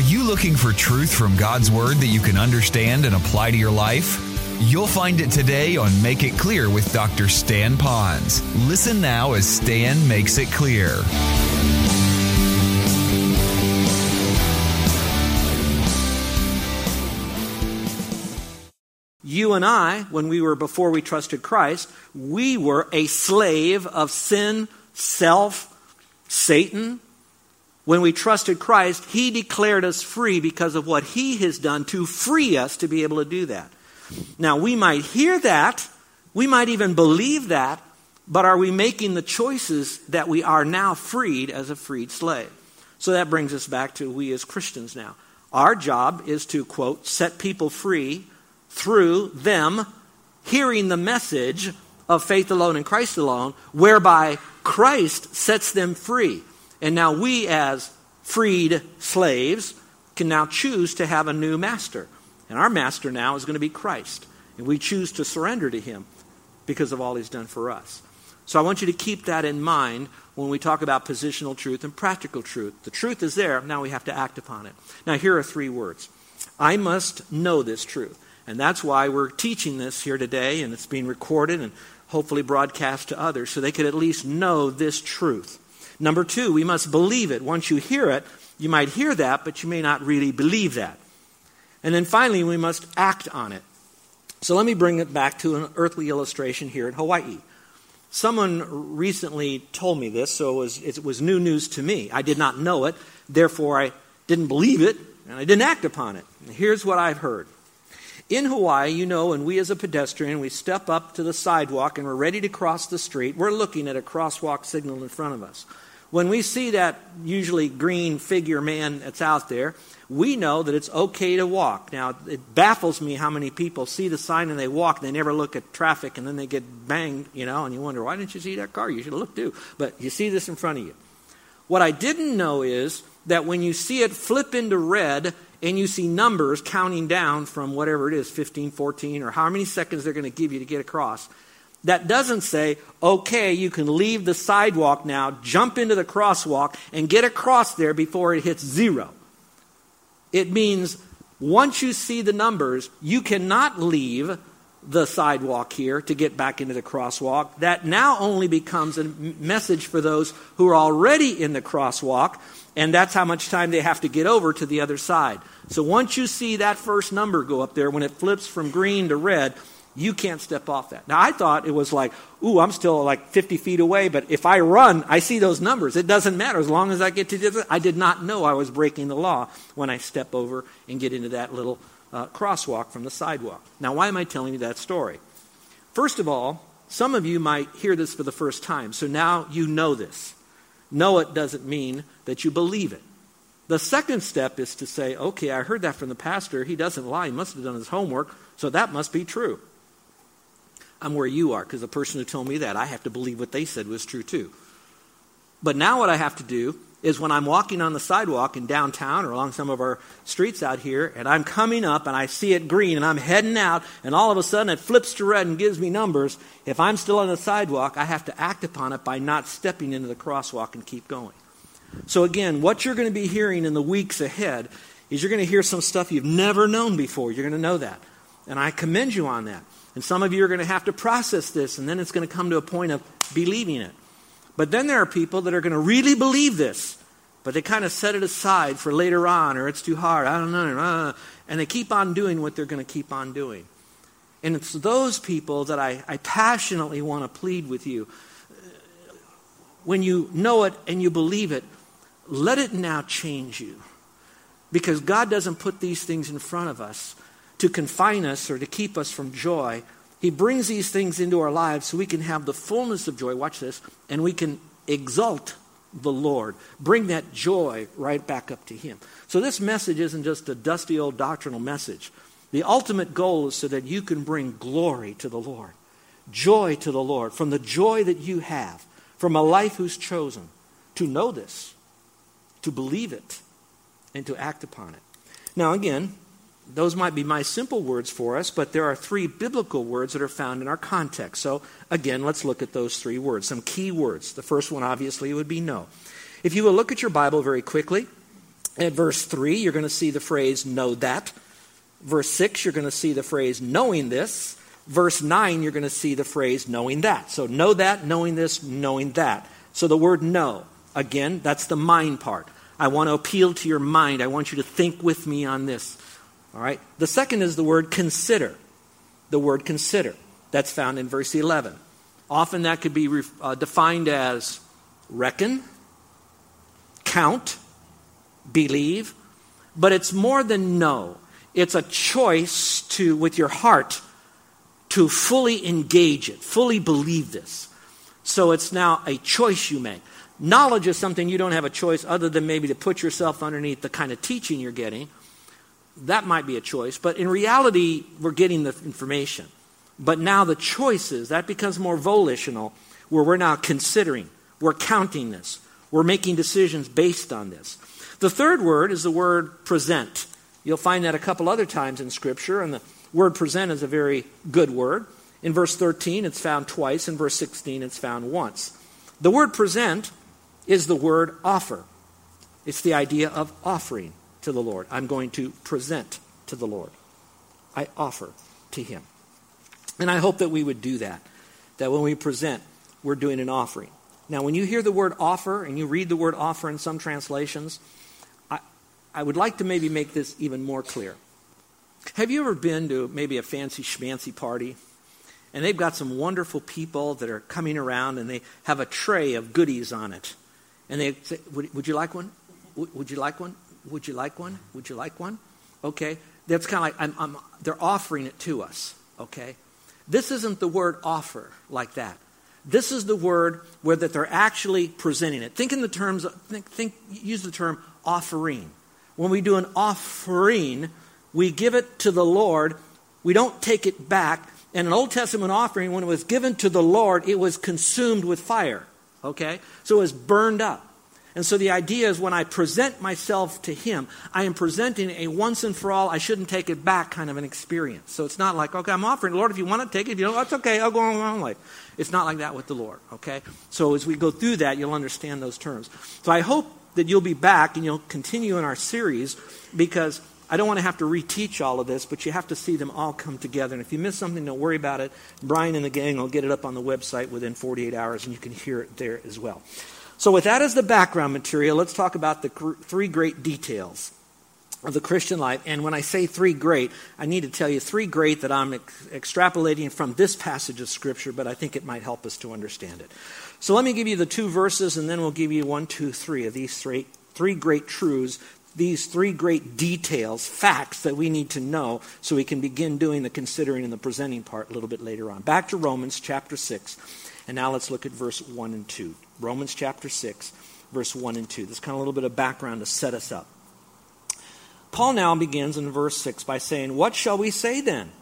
Are you looking for truth from God's Word that you can understand and apply to your life? You'll find it today on Make It Clear with Dr. Stan Ponz. Listen now as Stan makes it clear. You and I, when we were before we trusted Christ, we were a slave of sin, self, Satan. When we trusted Christ, He declared us free because of what He has done to free us to be able to do that. Now, we might hear that, we might even believe that, but are we making the choices that we are now freed as a freed slave? So that brings us back to we as Christians now. Our job is to, quote, set people free through them hearing the message of faith alone and Christ alone, whereby Christ sets them free. And now we, as freed slaves, can now choose to have a new master. And our master now is going to be Christ. And we choose to surrender to him because of all he's done for us. So I want you to keep that in mind when we talk about positional truth and practical truth. The truth is there, now we have to act upon it. Now, here are three words I must know this truth. And that's why we're teaching this here today, and it's being recorded and hopefully broadcast to others so they could at least know this truth. Number two, we must believe it. Once you hear it, you might hear that, but you may not really believe that. And then finally, we must act on it. So let me bring it back to an earthly illustration here in Hawaii. Someone recently told me this, so it was, it was new news to me. I did not know it, therefore, I didn't believe it, and I didn't act upon it. here's what I've heard. In Hawaii, you know, when we as a pedestrian, we step up to the sidewalk and we're ready to cross the street, we're looking at a crosswalk signal in front of us. When we see that usually green figure man that's out there, we know that it's okay to walk. Now, it baffles me how many people see the sign and they walk and they never look at traffic and then they get banged, you know, and you wonder, why didn't you see that car? You should have looked too. But you see this in front of you. What I didn't know is that when you see it flip into red, and you see numbers counting down from whatever it is 15, 14, or how many seconds they're going to give you to get across. That doesn't say, okay, you can leave the sidewalk now, jump into the crosswalk, and get across there before it hits zero. It means once you see the numbers, you cannot leave the sidewalk here to get back into the crosswalk. That now only becomes a message for those who are already in the crosswalk and that's how much time they have to get over to the other side. So once you see that first number go up there, when it flips from green to red, you can't step off that. Now, I thought it was like, ooh, I'm still like 50 feet away, but if I run, I see those numbers. It doesn't matter as long as I get to the I did not know I was breaking the law when I step over and get into that little uh, crosswalk from the sidewalk. Now, why am I telling you that story? First of all, some of you might hear this for the first time, so now you know this. Know it doesn't mean that you believe it. The second step is to say, okay, I heard that from the pastor. He doesn't lie. He must have done his homework, so that must be true. I'm where you are because the person who told me that, I have to believe what they said was true too. But now what I have to do is when I'm walking on the sidewalk in downtown or along some of our streets out here, and I'm coming up and I see it green and I'm heading out, and all of a sudden it flips to red and gives me numbers. If I'm still on the sidewalk, I have to act upon it by not stepping into the crosswalk and keep going. So, again, what you're going to be hearing in the weeks ahead is you're going to hear some stuff you've never known before. You're going to know that. And I commend you on that. And some of you are going to have to process this, and then it's going to come to a point of believing it. But then there are people that are going to really believe this, but they kind of set it aside for later on, or it's too hard. I don't know. Uh, and they keep on doing what they're going to keep on doing. And it's those people that I, I passionately want to plead with you. When you know it and you believe it, let it now change you. Because God doesn't put these things in front of us to confine us or to keep us from joy. He brings these things into our lives so we can have the fullness of joy. Watch this. And we can exalt the Lord. Bring that joy right back up to Him. So this message isn't just a dusty old doctrinal message. The ultimate goal is so that you can bring glory to the Lord, joy to the Lord, from the joy that you have, from a life who's chosen to know this, to believe it, and to act upon it. Now, again, those might be my simple words for us, but there are three biblical words that are found in our context. So, again, let's look at those three words, some key words. The first one, obviously, would be know. If you will look at your Bible very quickly, At verse 3, you're going to see the phrase know that. Verse 6, you're going to see the phrase knowing this. Verse 9, you're going to see the phrase knowing that. So know that, knowing this, knowing that. So the word know, again, that's the mind part. I want to appeal to your mind. I want you to think with me on this. All right? The second is the word consider. The word consider. That's found in verse 11. Often that could be uh, defined as reckon, count, believe, but it's more than know. It's a choice to, with your heart, to fully engage it, fully believe this. So it's now a choice you make. Knowledge is something you don't have a choice other than maybe to put yourself underneath the kind of teaching you're getting. That might be a choice, but in reality, we're getting the information. But now the choices, that becomes more volitional, where we're now considering, we're counting this, we're making decisions based on this. The third word is the word present. You'll find that a couple other times in Scripture, and the word present is a very good word. In verse 13, it's found twice. In verse 16, it's found once. The word present is the word offer. It's the idea of offering to the Lord. I'm going to present to the Lord. I offer to Him. And I hope that we would do that. That when we present, we're doing an offering. Now, when you hear the word offer and you read the word offer in some translations, I, I would like to maybe make this even more clear. Have you ever been to maybe a fancy schmancy party? And they've got some wonderful people that are coming around and they have a tray of goodies on it. And they say, Would, would you like one? Would, would you like one? Would you like one? Would you like one? Okay. That's kind of like I'm, I'm, they're offering it to us. Okay. This isn't the word offer like that. This is the word where that they're actually presenting it. Think in the terms think, think use the term offering. When we do an offering, we give it to the Lord. We don't take it back. And an Old Testament offering, when it was given to the Lord, it was consumed with fire. Okay? So it was burned up. And so the idea is when I present myself to Him, I am presenting a once and for all, I shouldn't take it back kind of an experience. So it's not like, okay, I'm offering, Lord, if you want to take it, you don't, that's okay, I'll go on my own life. It's not like that with the Lord, okay? So as we go through that, you'll understand those terms. So I hope that you'll be back and you'll continue in our series because I don't want to have to reteach all of this, but you have to see them all come together. And if you miss something, don't worry about it. Brian and the gang will get it up on the website within 48 hours, and you can hear it there as well. So, with that as the background material, let's talk about the three great details of the Christian life. And when I say three great, I need to tell you three great that I'm ex- extrapolating from this passage of Scripture, but I think it might help us to understand it. So let me give you the two verses, and then we'll give you one, two, three of these three, three great truths, these three great details, facts that we need to know so we can begin doing the considering and the presenting part a little bit later on. Back to Romans chapter 6. And now let's look at verse 1 and 2. Romans chapter 6, verse 1 and 2. This is kind of a little bit of background to set us up. Paul now begins in verse 6 by saying, What shall we say then?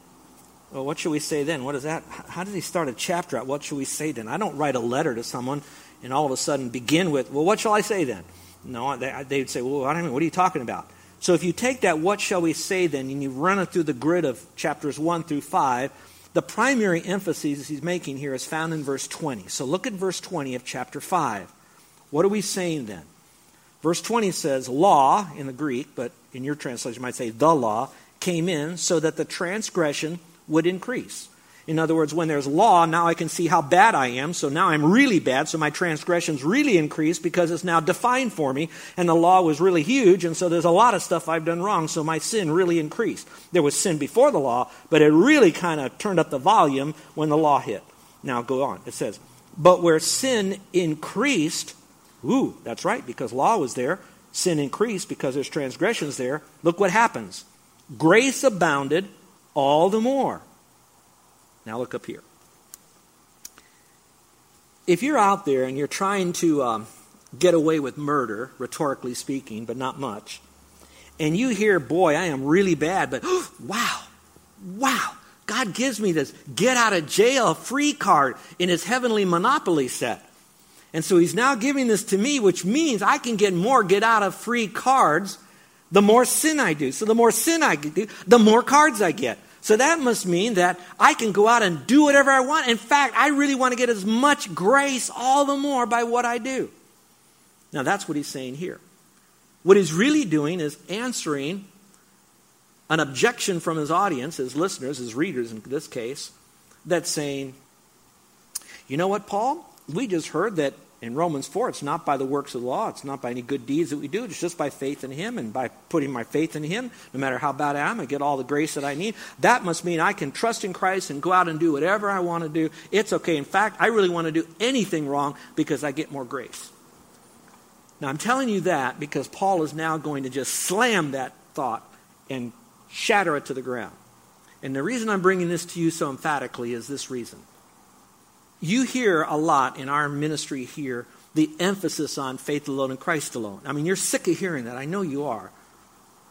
Well, what shall we say then? What is that? How does he start a chapter out? What shall we say then? I don't write a letter to someone and all of a sudden begin with, Well, what shall I say then? No, they, they'd say, Well, I don't mean, what are you talking about? So if you take that, what shall we say then, and you run it through the grid of chapters 1 through 5, the primary emphasis he's making here is found in verse 20. So look at verse 20 of chapter 5. What are we saying then? Verse 20 says, Law in the Greek, but in your translation you might say the law, came in so that the transgression would increase. In other words, when there's law, now I can see how bad I am. So now I'm really bad. So my transgressions really increase because it's now defined for me. And the law was really huge. And so there's a lot of stuff I've done wrong. So my sin really increased. There was sin before the law, but it really kind of turned up the volume when the law hit. Now go on. It says, But where sin increased, ooh, that's right, because law was there. Sin increased because there's transgressions there. Look what happens. Grace abounded all the more now look up here. If you're out there and you're trying to um, get away with murder, rhetorically speaking, but not much, and you hear, boy, I am really bad, but wow, wow, God gives me this get out of jail free card in his heavenly monopoly set. And so he's now giving this to me, which means I can get more get out of free cards the more sin I do. So the more sin I do, the more cards I get. So that must mean that I can go out and do whatever I want. In fact, I really want to get as much grace all the more by what I do. Now, that's what he's saying here. What he's really doing is answering an objection from his audience, his listeners, his readers in this case, that's saying, you know what, Paul? We just heard that in Romans 4, it's not by the works of the law, it's not by any good deeds that we do, it's just by faith in Him. And by putting my faith in Him, no matter how bad I am, I get all the grace that I need. That must mean I can trust in Christ and go out and do whatever I want to do. It's okay. In fact, I really want to do anything wrong because I get more grace. Now, I'm telling you that because Paul is now going to just slam that thought and shatter it to the ground. And the reason I'm bringing this to you so emphatically is this reason. You hear a lot in our ministry here the emphasis on faith alone and Christ alone. I mean, you're sick of hearing that. I know you are.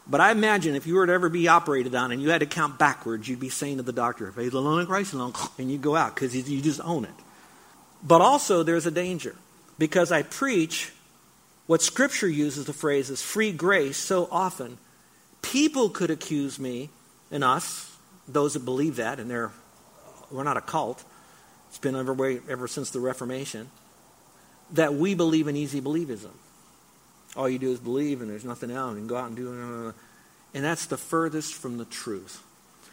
But I imagine if you were to ever be operated on and you had to count backwards, you'd be saying to the doctor, faith alone and Christ alone, and you go out because you just own it. But also, there's a danger because I preach what Scripture uses the phrase as free grace so often. People could accuse me and us, those that believe that, and they're, we're not a cult, it's been everywhere ever since the Reformation, that we believe in easy believism. All you do is believe, and there's nothing else, and go out and do it. And that's the furthest from the truth.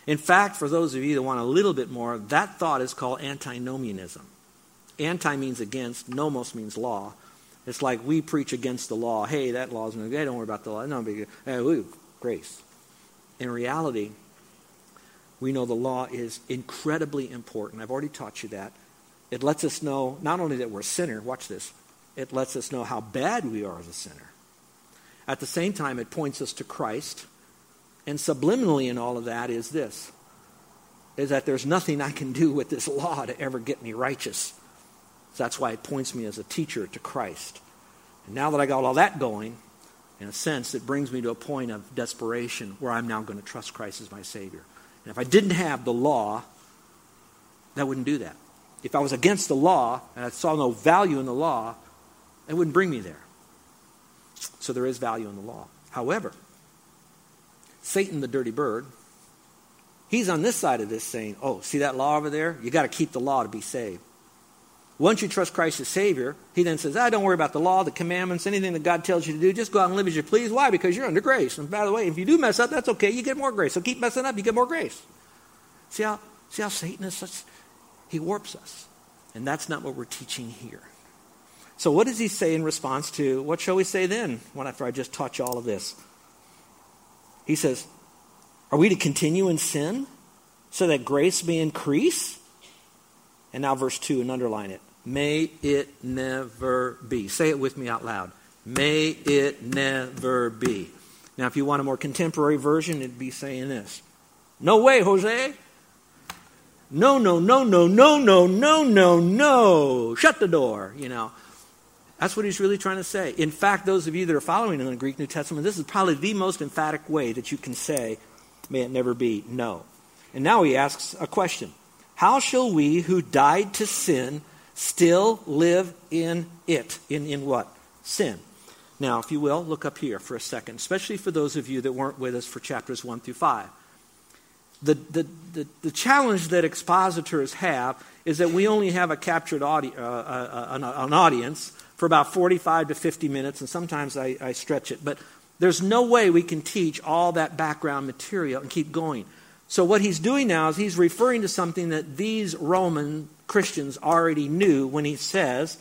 In fact, for those of you that want a little bit more, that thought is called antinomianism. Anti means against, nomos means law. It's like we preach against the law. Hey, that law's no good. Hey, don't worry about the law. No big hey, woo, grace. In reality, we know the law is incredibly important. I've already taught you that. It lets us know not only that we're a sinner, watch this, it lets us know how bad we are as a sinner. At the same time, it points us to Christ. And subliminally in all of that is this is that there's nothing I can do with this law to ever get me righteous. So that's why it points me as a teacher to Christ. And now that I got all that going, in a sense, it brings me to a point of desperation where I'm now going to trust Christ as my Savior. And if I didn't have the law, that wouldn't do that. If I was against the law and I saw no value in the law, it wouldn't bring me there. So there is value in the law. However, Satan, the dirty bird, he's on this side of this saying, oh, see that law over there? You got to keep the law to be saved. Once you trust Christ as Savior, he then says, ah, don't worry about the law, the commandments, anything that God tells you to do. Just go out and live as you please. Why? Because you're under grace. And by the way, if you do mess up, that's okay. You get more grace. So keep messing up, you get more grace. See how, see how Satan is such, he warps us. And that's not what we're teaching here. So what does he say in response to, what shall we say then, when after I just taught you all of this? He says, are we to continue in sin so that grace may increase? And now, verse 2, and underline it. May it never be. Say it with me out loud. May it never be. Now, if you want a more contemporary version, it'd be saying this No way, Jose. No, no, no, no, no, no, no, no, no. Shut the door, you know. That's what he's really trying to say. In fact, those of you that are following in the Greek New Testament, this is probably the most emphatic way that you can say, may it never be no. And now he asks a question how shall we who died to sin still live in it? In, in what? Sin. Now, if you will, look up here for a second, especially for those of you that weren't with us for chapters 1 through 5. The, the, the, the challenge that expositors have is that we only have a captured audi- uh, uh, an, an, audience for about 45 to 50 minutes, and sometimes I, I stretch it. But there's no way we can teach all that background material and keep going. So, what he's doing now is he's referring to something that these Roman Christians already knew when he says,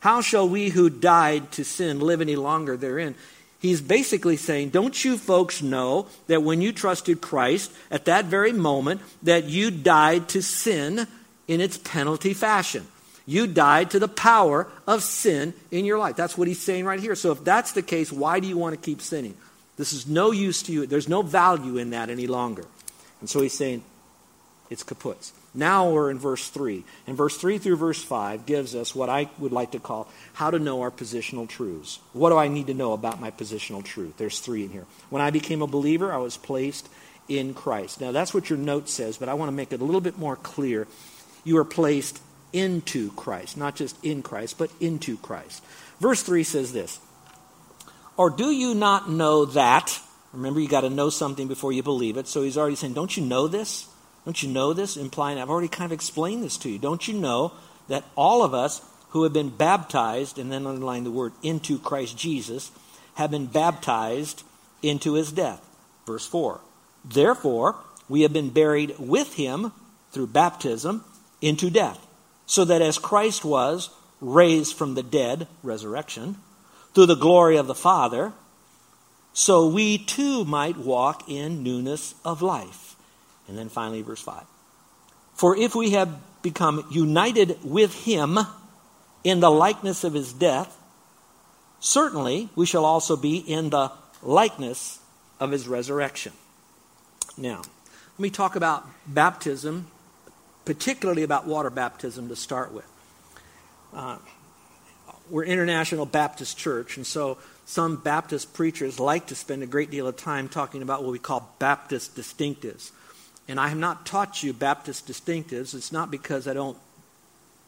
How shall we who died to sin live any longer therein? He's basically saying, Don't you folks know that when you trusted Christ, at that very moment, that you died to sin in its penalty fashion? You died to the power of sin in your life. That's what he's saying right here. So, if that's the case, why do you want to keep sinning? This is no use to you. There's no value in that any longer. And so he's saying it's kaput. Now we're in verse 3. And verse 3 through verse 5 gives us what I would like to call how to know our positional truths. What do I need to know about my positional truth? There's three in here. When I became a believer, I was placed in Christ. Now that's what your note says, but I want to make it a little bit more clear. You are placed into Christ, not just in Christ, but into Christ. Verse 3 says this Or do you not know that? Remember, you got to know something before you believe it. So he's already saying, Don't you know this? Don't you know this? Implying, I've already kind of explained this to you. Don't you know that all of us who have been baptized, and then underline the word into Christ Jesus, have been baptized into his death. Verse 4. Therefore, we have been buried with him through baptism into death, so that as Christ was raised from the dead, resurrection, through the glory of the Father, so we too might walk in newness of life. And then finally, verse 5. For if we have become united with him in the likeness of his death, certainly we shall also be in the likeness of his resurrection. Now, let me talk about baptism, particularly about water baptism to start with. Uh, we're International Baptist Church, and so some Baptist preachers like to spend a great deal of time talking about what we call Baptist distinctives. And I have not taught you Baptist distinctives. It's not because I don't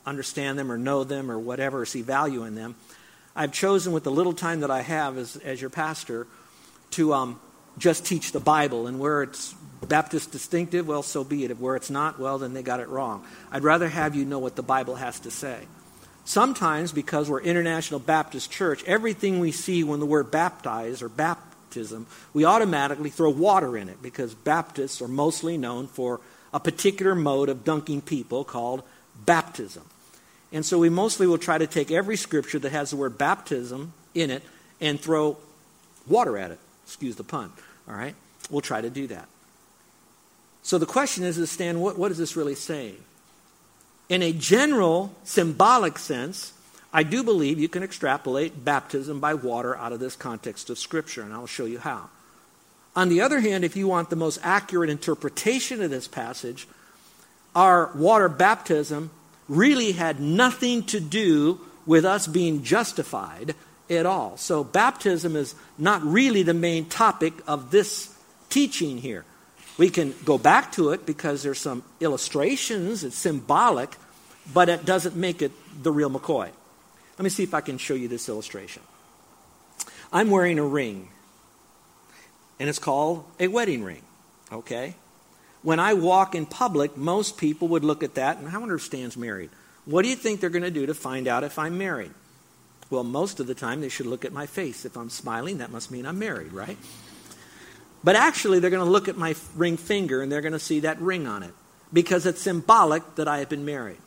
understand them or know them or whatever or see value in them. I've chosen, with the little time that I have as, as your pastor, to um, just teach the Bible. And where it's Baptist distinctive, well, so be it. Where it's not, well, then they got it wrong. I'd rather have you know what the Bible has to say. Sometimes, because we're International Baptist Church, everything we see when the word baptize or baptism, we automatically throw water in it because Baptists are mostly known for a particular mode of dunking people called baptism. And so we mostly will try to take every scripture that has the word baptism in it and throw water at it. Excuse the pun. All right? We'll try to do that. So the question is, is Stan, what, what is this really saying? In a general symbolic sense, I do believe you can extrapolate baptism by water out of this context of Scripture, and I'll show you how. On the other hand, if you want the most accurate interpretation of this passage, our water baptism really had nothing to do with us being justified at all. So, baptism is not really the main topic of this teaching here. We can go back to it because there's some illustrations, it's symbolic, but it doesn't make it the real McCoy. Let me see if I can show you this illustration. I'm wearing a ring, and it's called a wedding ring, okay? When I walk in public, most people would look at that and I wonder if Stan's married. What do you think they're going to do to find out if I'm married? Well, most of the time they should look at my face. If I'm smiling, that must mean I'm married, right? But actually, they're going to look at my ring finger and they're going to see that ring on it because it's symbolic that I have been married.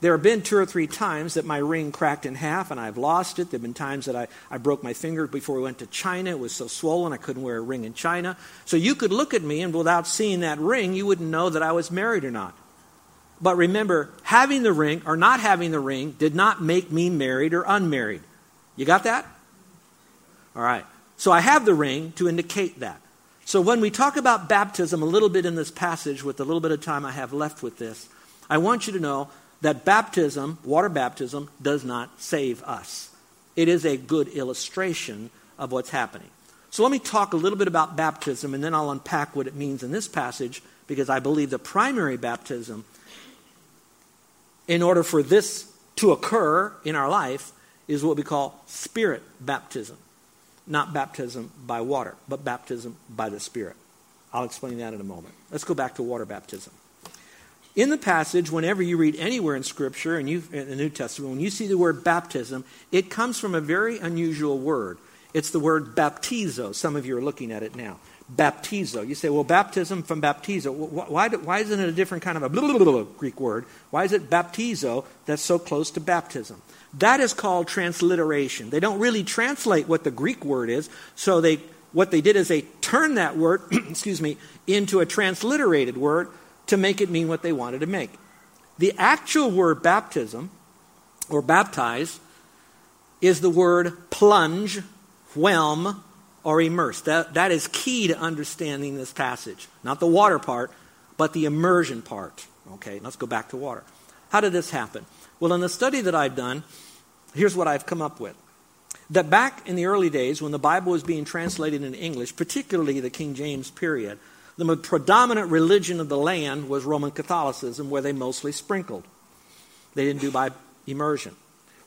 There have been two or three times that my ring cracked in half and I've lost it. There have been times that I, I broke my finger before we went to China. It was so swollen I couldn't wear a ring in China. So you could look at me and without seeing that ring, you wouldn't know that I was married or not. But remember, having the ring or not having the ring did not make me married or unmarried. You got that? All right. So I have the ring to indicate that. So when we talk about baptism a little bit in this passage, with the little bit of time I have left with this, I want you to know that baptism, water baptism, does not save us. It is a good illustration of what's happening. So let me talk a little bit about baptism, and then I'll unpack what it means in this passage, because I believe the primary baptism, in order for this to occur in our life, is what we call spirit baptism not baptism by water, but baptism by the Spirit. I'll explain that in a moment. Let's go back to water baptism. In the passage, whenever you read anywhere in Scripture and you, in the New Testament, when you see the word baptism, it comes from a very unusual word. It's the word baptizo. Some of you are looking at it now. Baptizo. You say, well, baptism from baptizo. Why, why isn't it a different kind of a Greek word? Why is it baptizo that's so close to baptism? That is called transliteration. They don't really translate what the Greek word is, so they what they did is they turned that word, excuse me, into a transliterated word to make it mean what they wanted to make. The actual word baptism or baptize is the word plunge, whelm, or immerse. That, that is key to understanding this passage. Not the water part, but the immersion part. Okay, let's go back to water. How did this happen? Well, in the study that I've done, here's what I've come up with. That back in the early days, when the Bible was being translated in English, particularly the King James period, the predominant religion of the land was Roman Catholicism, where they mostly sprinkled. They didn't do by immersion.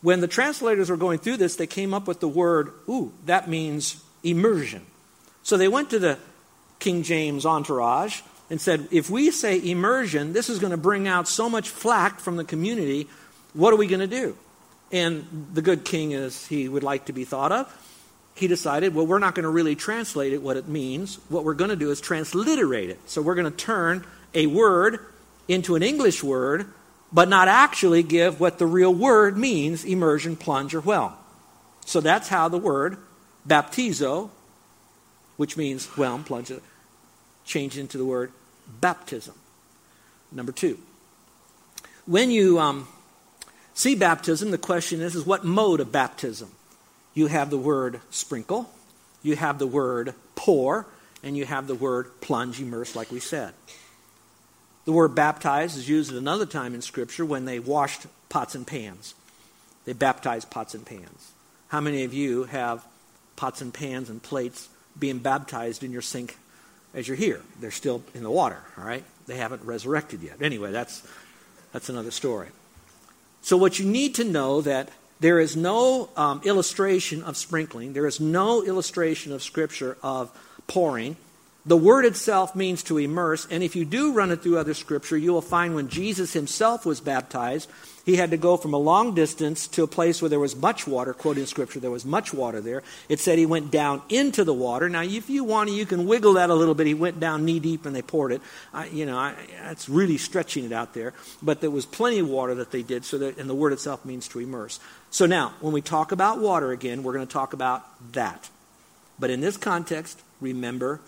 When the translators were going through this, they came up with the word, ooh, that means immersion. So they went to the King James entourage and said, if we say immersion, this is going to bring out so much flack from the community what are we going to do? And the good king, as he would like to be thought of, he decided, whelm, we're not going to really translate it what it means. What we're going to do is transliterate it. So we're going to turn a word into an English word, but not actually give what the real word means immersion, plunge, or well. So that's how the word baptizo, which means whelm, plunge, changed into the word baptism. Number two. When you um, see baptism, the question is, is what mode of baptism? You have the word sprinkle, you have the word pour, and you have the word plunge, immerse, like we said. The word baptize is used at another time in Scripture when they washed pots and pans. They baptized pots and pans. How many of you have pots and pans and plates being baptized in your sink as you're here? They're still in the water, all right? They haven't resurrected yet. Anyway, that's, that's another story. So, what you need to know that there is no um, illustration of sprinkling, there is no illustration of Scripture of pouring. The word itself means to immerse, and if you do run it through other scripture, you will find when Jesus himself was baptized, he had to go from a long distance to a place where there was much water. Quoting scripture, there was much water there. It said he went down into the water. Now, if you want to, you can wiggle that a little bit. He went down knee deep and they poured it. I, you know, I, that's really stretching it out there. But there was plenty of water that they did, so that, and the word itself means to immerse. So now, when we talk about water again, we're going to talk about that. But in this context, remember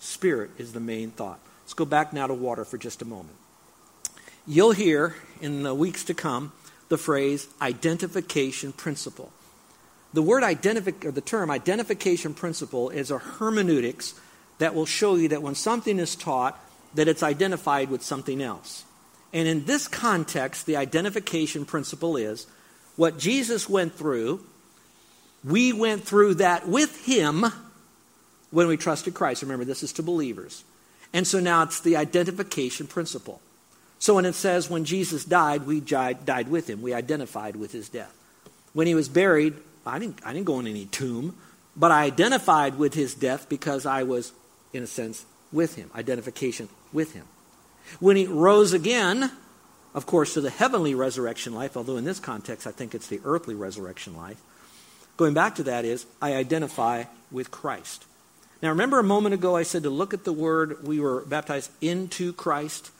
Spirit is the main thought. Let's go back now to water for just a moment. You'll hear in the weeks to come the phrase identification principle. The word identific or the term identification principle is a hermeneutics that will show you that when something is taught that it's identified with something else. And in this context, the identification principle is what Jesus went through, we went through that with him when we trusted Christ. Remember, this is to believers. And so now it's the identification principle. So when it says when Jesus died, we died with him, we identified with his death. When he was buried, I didn't, I didn't go in any tomb, but I identified with his death because I was, in a sense, with him, identification with him. When he rose again, of course, to the heavenly resurrection life, although in this context I think it's the earthly resurrection life, going back to that is I identify with Christ. Now, remember a moment ago I said to look at the word we were baptized into Christ?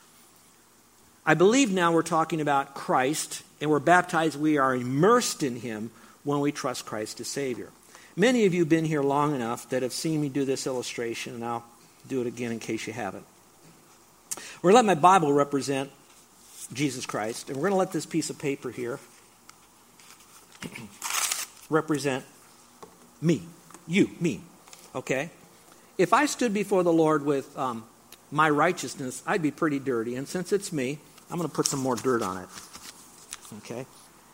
I believe now we're talking about Christ, and we're baptized, we are immersed in Him when we trust Christ as Savior. Many of you have been here long enough that have seen me do this illustration, and I'll do it again in case you haven't. We're going to let my Bible represent Jesus Christ, and we're going to let this piece of paper here represent me, you, me, okay? If I stood before the Lord with um, my righteousness, I'd be pretty dirty. And since it's me, I'm going to put some more dirt on it. Okay?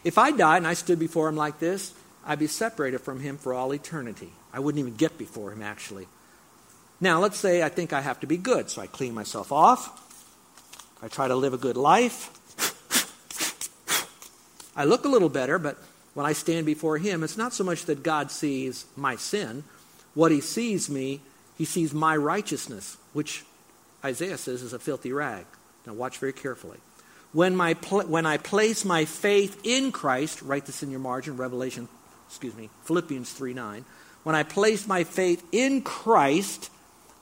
If I died and I stood before him like this, I'd be separated from him for all eternity. I wouldn't even get before him, actually. Now, let's say I think I have to be good, so I clean myself off. I try to live a good life. I look a little better, but when I stand before him, it's not so much that God sees my sin. What he sees me he sees my righteousness, which Isaiah says is a filthy rag. Now, watch very carefully. When, my pl- when I place my faith in Christ, write this in your margin, Revelation, excuse me, Philippians 3 9. When I place my faith in Christ,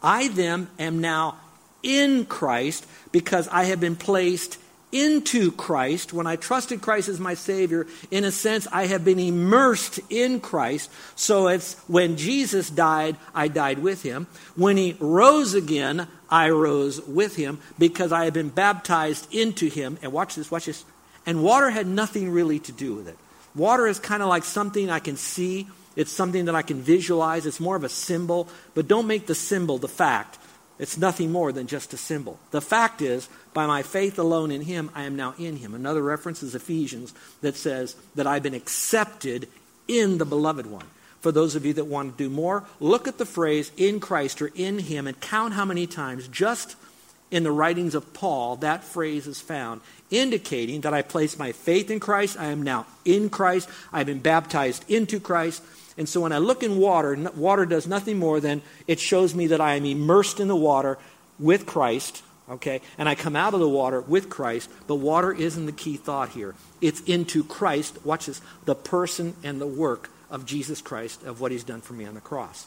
I then am now in Christ because I have been placed into Christ, when I trusted Christ as my Savior, in a sense, I have been immersed in Christ. So it's when Jesus died, I died with him. When he rose again, I rose with him because I have been baptized into him. And watch this, watch this. And water had nothing really to do with it. Water is kind of like something I can see. It's something that I can visualize. It's more of a symbol, but don't make the symbol the fact. It's nothing more than just a symbol. The fact is, by my faith alone in Him, I am now in Him. Another reference is Ephesians that says that I've been accepted in the beloved one. For those of you that want to do more, look at the phrase in Christ or in Him and count how many times just in the writings of Paul that phrase is found, indicating that I place my faith in Christ. I am now in Christ. I've been baptized into Christ. And so when I look in water, water does nothing more than it shows me that I am immersed in the water with Christ, okay? And I come out of the water with Christ, but water isn't the key thought here. It's into Christ, watch this, the person and the work of Jesus Christ, of what he's done for me on the cross.